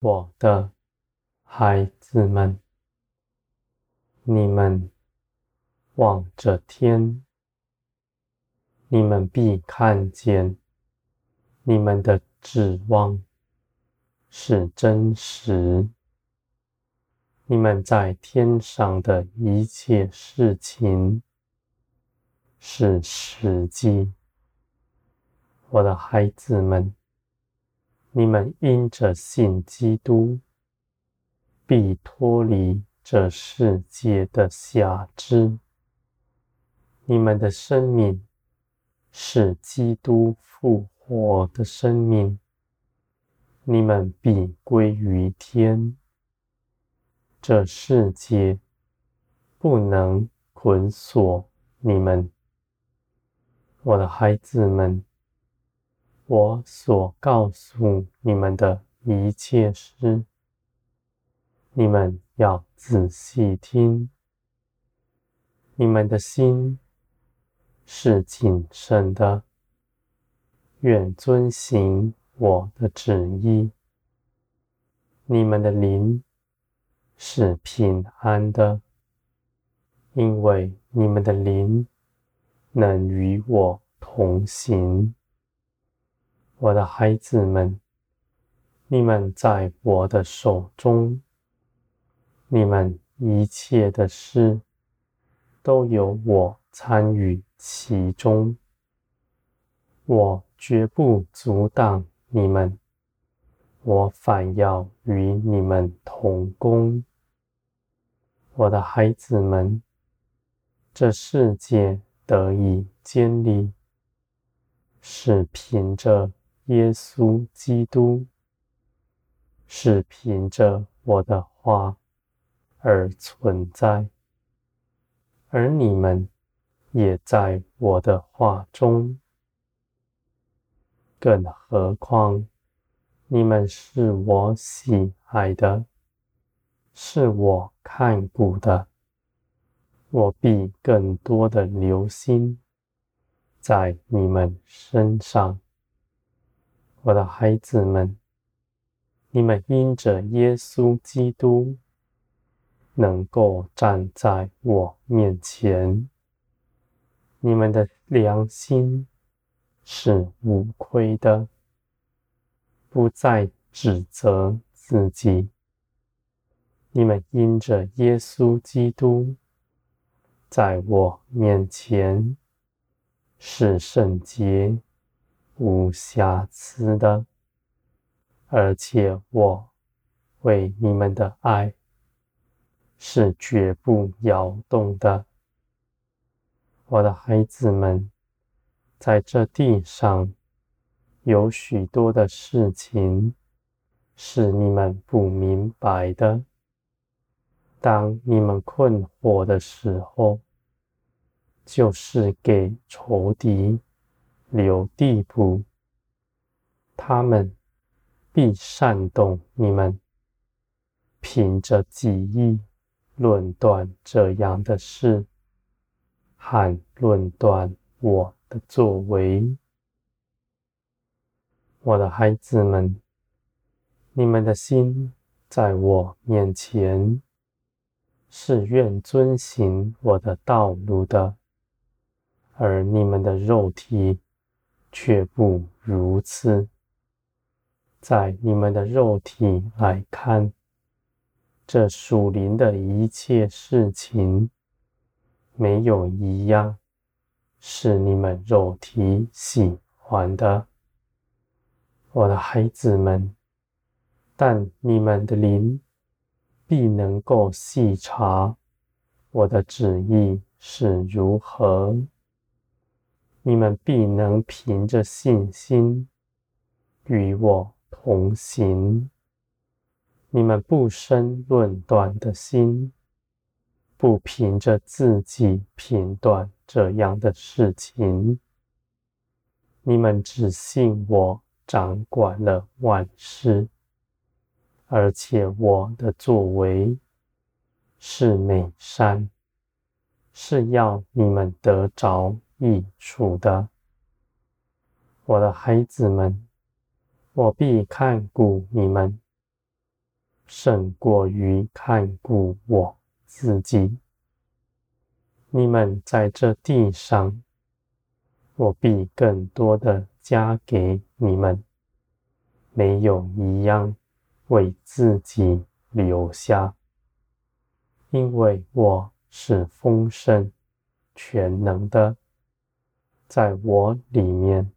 我的孩子们，你们望着天，你们必看见你们的指望是真实。你们在天上的一切事情是实际。我的孩子们，你们因着信基督，必脱离这世界的辖制。你们的生命是基督复活的生命，你们必归于天。这世界不能捆锁你们，我的孩子们。我所告诉你们的一切事，你们要仔细听。你们的心是谨慎的，愿遵行我的旨意。你们的灵是平安的，因为你们的灵能与我同行。我的孩子们，你们在我的手中，你们一切的事都有我参与其中。我绝不阻挡你们，我反要与你们同工。我的孩子们，这世界得以建立，是凭着。耶稣基督是凭着我的话而存在，而你们也在我的话中。更何况，你们是我喜爱的，是我看顾的，我必更多的留心在你们身上。我的孩子们，你们因着耶稣基督能够站在我面前，你们的良心是无愧的，不再指责自己。你们因着耶稣基督在我面前是圣洁。无瑕疵的，而且我为你们的爱是绝不摇动的。我的孩子们，在这地上有许多的事情是你们不明白的。当你们困惑的时候，就是给仇敌。留地步，他们必煽动你们，凭着己意论断这样的事，和论断我的作为。我的孩子们，你们的心在我面前是愿遵行我的道路的，而你们的肉体。却不如此，在你们的肉体来看，这属灵的一切事情，没有一样是你们肉体喜欢的，我的孩子们。但你们的灵必能够细察我的旨意是如何。你们必能凭着信心与我同行。你们不生论断的心，不凭着自己评断这样的事情。你们只信我掌管了万事，而且我的作为是美善，是要你们得着。益处的，我的孩子们，我必看顾你们，胜过于看顾我自己。你们在这地上，我必更多的加给你们，没有一样为自己留下，因为我是丰盛、全能的，在我里面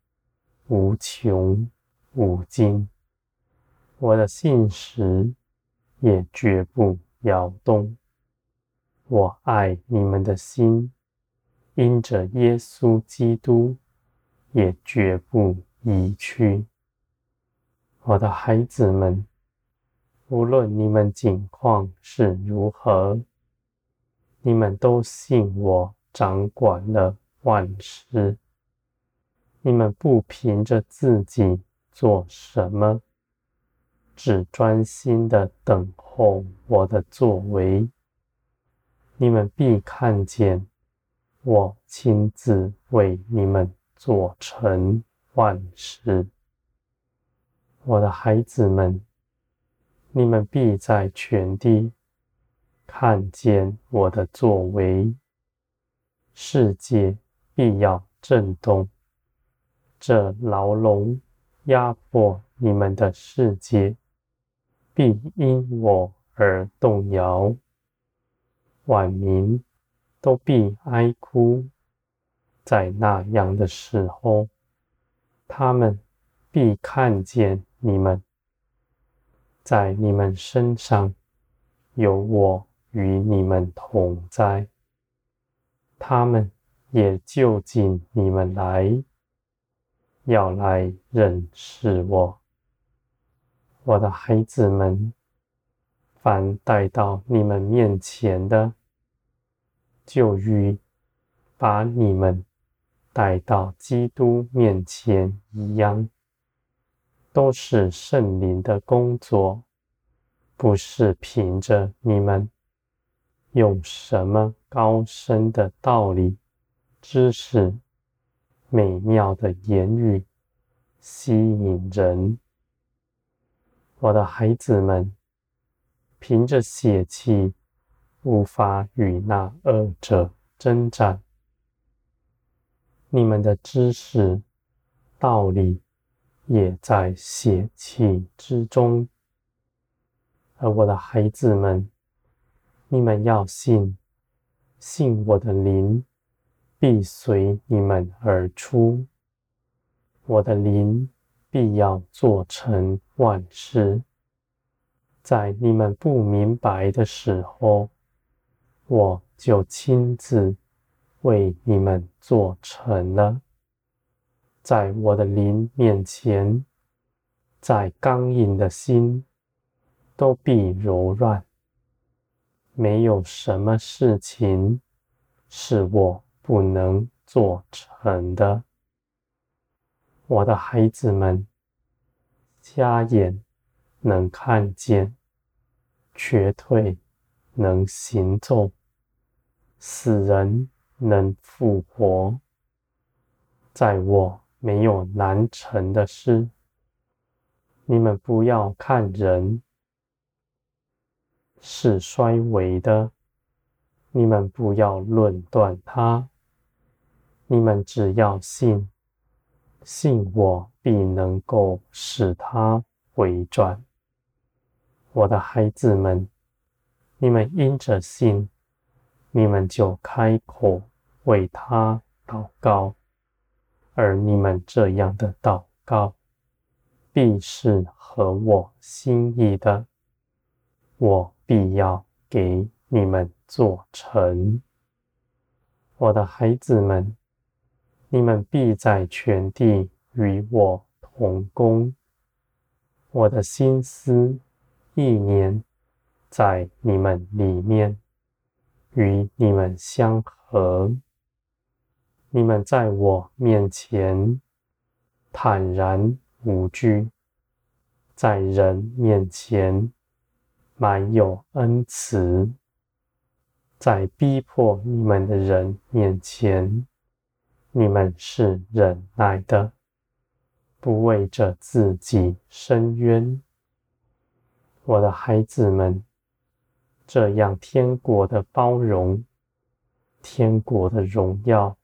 无穷无尽，我的信实也绝不摇动。我爱你们的心，因着耶稣基督，也绝不移去。我的孩子们，无论你们境况是如何，你们都信我掌管了万事。你们不凭着自己做什么，只专心的等候我的作为。你们必看见我亲自为你们做成万事，我的孩子们，你们必在全地看见我的作为，世界必要震动，这牢笼压迫你们的世界必因我而动摇。万民都必哀哭，在那样的时候，他们必看见你们，在你们身上有我与你们同在，他们也就近你们来，要来认识我，我的孩子们。凡带到你们面前的，就与把你们带到基督面前一样，都是圣灵的工作，不是凭着你们用什么高深的道理、知识、美妙的言语吸引人，我的孩子们。凭着血气，无法与那恶者争战。你们的知识、道理，也在血气之中。而我的孩子们，你们要信，信我的灵必随你们而出，我的灵必要做成万事。在你们不明白的时候，我就亲自为你们做成了。在我的灵面前，再刚硬的心都必柔软。没有什么事情是我不能做成的。我的孩子们，瞎眼能看见，瘸腿能行走，死人能复活。在我没有难成的事。你们不要看人是衰微的，你们不要论断他。你们只要信，信我必能够使他回转。我的孩子们，你们因着信，你们就开口为他祷告，而你们这样的祷告，必是合我心意的，我必要给你们做成。我的孩子们，你们必在全地与我同工，我的心思。意念在你们里面，与你们相合。你们在我面前坦然无惧，在人面前满有恩慈，在逼迫你们的人面前，你们是忍耐的，不为着自己伸冤。我的孩子们，这样天国的包容，天国的荣耀，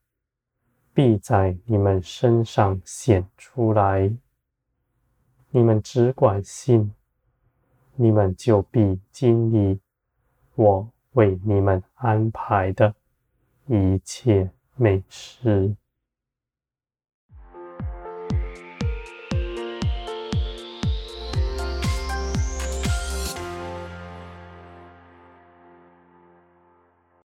必在你们身上显出来。你们只管信，你们就必经历我为你们安排的一切美事。